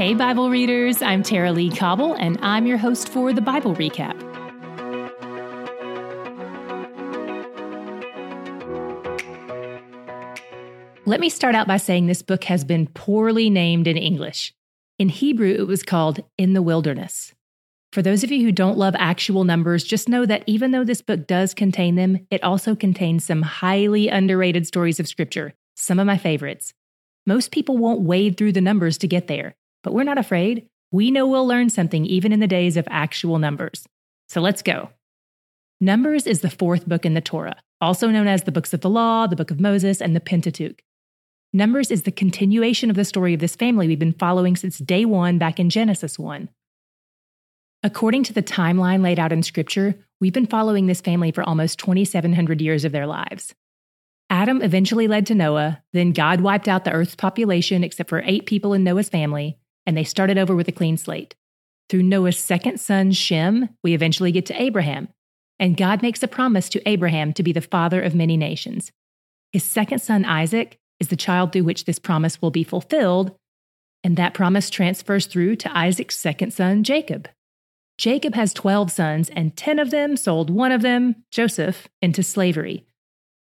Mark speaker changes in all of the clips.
Speaker 1: Hey, Bible readers, I'm Tara-Leigh Cobble, and I'm your host for the Bible Recap. Let me start out by saying this book has been poorly named in English. In Hebrew, it was called In the Wilderness. For those of you who don't love actual numbers, just know that even though this book does contain them, it also contains some highly underrated stories of Scripture, some of my favorites. Most people won't wade through the numbers to get there, but we're not afraid. We know we'll learn something even in the days of actual numbers. So let's go. Numbers is the fourth book in the Torah, also known as the books of the law, the book of Moses, and the Pentateuch. Numbers is the continuation of the story of this family we've been following since day one back in Genesis 1. According to the timeline laid out in Scripture, we've been following this family for almost 2,700 years of their lives. Adam eventually led to Noah, then God wiped out the earth's population except for eight people in Noah's family, and they started over with a clean slate. Through Noah's second son, Shem, we eventually get to Abraham, and God makes a promise to Abraham to be the father of many nations. His second son, Isaac, is the child through which this promise will be fulfilled, and that promise transfers through to Isaac's second son, Jacob. Jacob has 12 sons, and 10 of them sold one of them, Joseph, into slavery.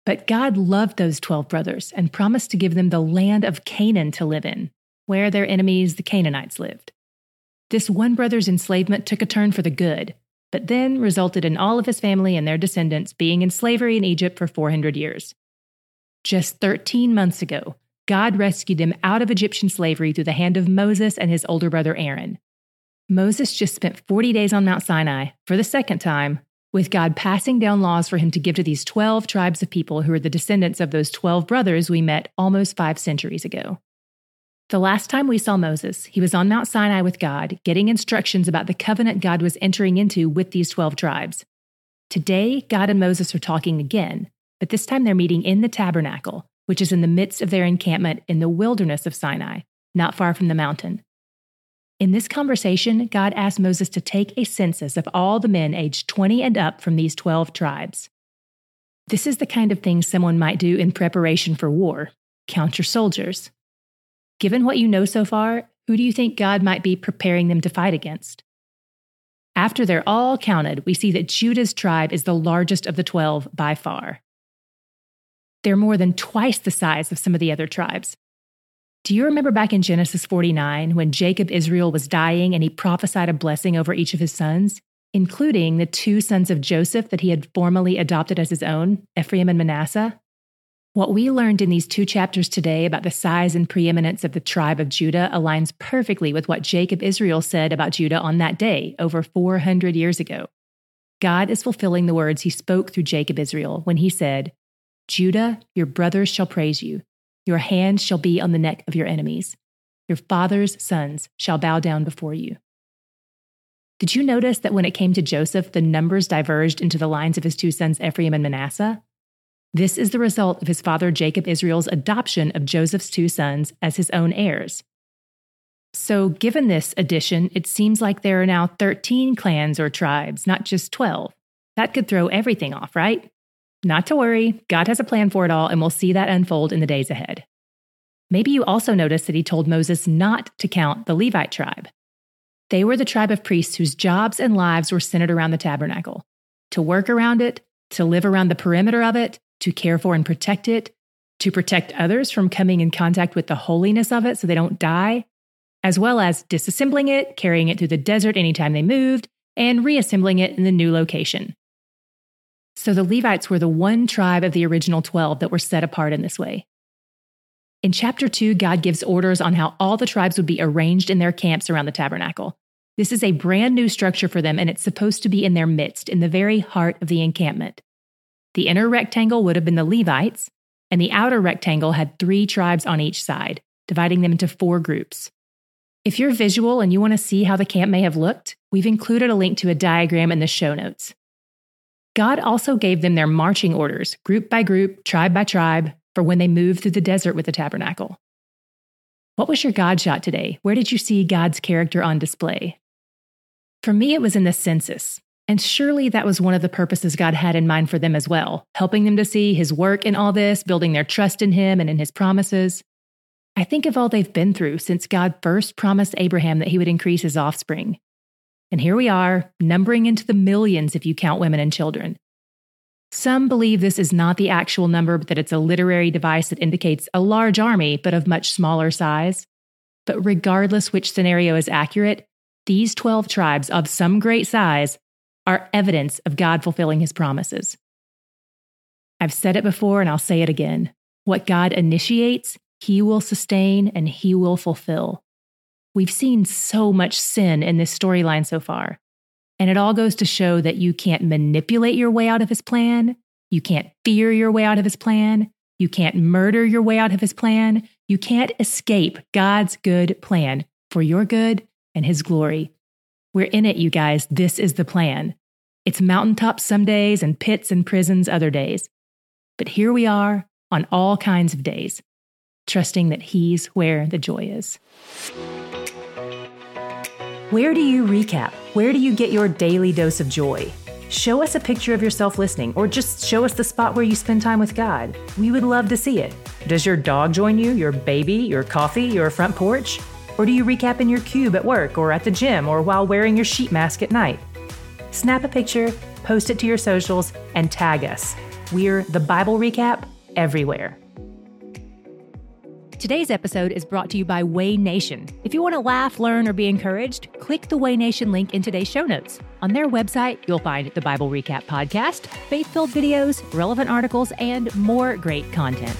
Speaker 1: But God loved those 12 brothers and promised to give them the land of Canaan to live in, where their enemies, the Canaanites, lived. This one brother's enslavement took a turn for the good, but then resulted in all of his family and their descendants being in slavery in Egypt for 400 years. Just 13 months ago, God rescued them out of Egyptian slavery through the hand of Moses and his older brother Aaron. Moses just spent 40 days on Mount Sinai for the second time with God passing down laws for him to give to these 12 tribes of people who are the descendants of those 12 brothers we met almost five centuries ago. The last time we saw Moses, he was on Mount Sinai with God, getting instructions about the covenant God was entering into with these 12 tribes. Today, God and Moses are talking again, but this time they're meeting in the tabernacle, which is in the midst of their encampment in the wilderness of Sinai, not far from the mountain. In this conversation, God asked Moses to take a census of all the men aged 20 and up from these 12 tribes. This is the kind of thing someone might do in preparation for war count your soldiers. Given what you know so far, who do you think God might be preparing them to fight against? After they're all counted, we see that Judah's tribe is the largest of the 12 by far. They're more than twice the size of some of the other tribes, do you remember back in Genesis 49 when Jacob Israel was dying and he prophesied a blessing over each of his sons, including the two sons of Joseph that he had formally adopted as his own, Ephraim and Manasseh? What we learned in these two chapters today about the size and preeminence of the tribe of Judah aligns perfectly with what Jacob Israel said about Judah on that day, over 400 years ago. God is fulfilling the words he spoke through Jacob Israel when he said, Judah, your brothers shall praise you. Your hand shall be on the neck of your enemies. Your father's sons shall bow down before you. Did you notice that when it came to Joseph, the numbers diverged into the lines of his two sons, Ephraim and Manasseh? This is the result of his father Jacob Israel's adoption of Joseph's two sons as his own heirs. So, given this addition, it seems like there are now 13 clans or tribes, not just 12. That could throw everything off, right? Not to worry, God has a plan for it all, and we'll see that unfold in the days ahead. Maybe you also noticed that he told Moses not to count the Levite tribe. They were the tribe of priests whose jobs and lives were centered around the tabernacle to work around it, to live around the perimeter of it, to care for and protect it, to protect others from coming in contact with the holiness of it so they don't die, as well as disassembling it, carrying it through the desert anytime they moved, and reassembling it in the new location. So the Levites were the one tribe of the original 12 that were set apart in this way. In chapter 2, God gives orders on how all the tribes would be arranged in their camps around the tabernacle. This is a brand new structure for them, and it's supposed to be in their midst, in the very heart of the encampment. The inner rectangle would have been the Levites, and the outer rectangle had three tribes on each side, dividing them into four groups. If you're visual and you want to see how the camp may have looked, we've included a link to a diagram in the show notes. God also gave them their marching orders, group by group, tribe by tribe, for when they moved through the desert with the tabernacle. What was your God shot today? Where did you see God's character on display? For me, it was in the census. And surely that was one of the purposes God had in mind for them as well, helping them to see his work in all this, building their trust in him and in his promises. I think of all they've been through since God first promised Abraham that he would increase his offspring. And here we are, numbering into the millions if you count women and children. Some believe this is not the actual number, but that it's a literary device that indicates a large army, but of much smaller size. But regardless which scenario is accurate, these 12 tribes of some great size are evidence of God fulfilling his promises. I've said it before and I'll say it again. What God initiates, he will sustain and he will fulfill. We've seen so much sin in this storyline so far. And it all goes to show that you can't manipulate your way out of his plan. You can't fear your way out of his plan. You can't murder your way out of his plan. You can't escape God's good plan for your good and his glory. We're in it, you guys. This is the plan. It's mountaintops some days and pits and prisons other days. But here we are on all kinds of days, trusting that He's where the joy is. Where do you recap? Where do you get your daily dose of joy? Show us a picture of yourself listening, or just show us the spot where you spend time with God. We would love to see it. Does your dog join you, your baby, your coffee, your front porch? Or do you recap in your cube at work or at the gym or while wearing your sheet mask at night? Snap a picture, post it to your socials, and tag us. We're the Bible Recap everywhere. Today's episode is brought to you by WayNation. If you want to laugh, learn, or be encouraged, click the WayNation link in today's show notes. On their website, you'll find the Bible Recap podcast, faith filled videos, relevant articles, and more great content.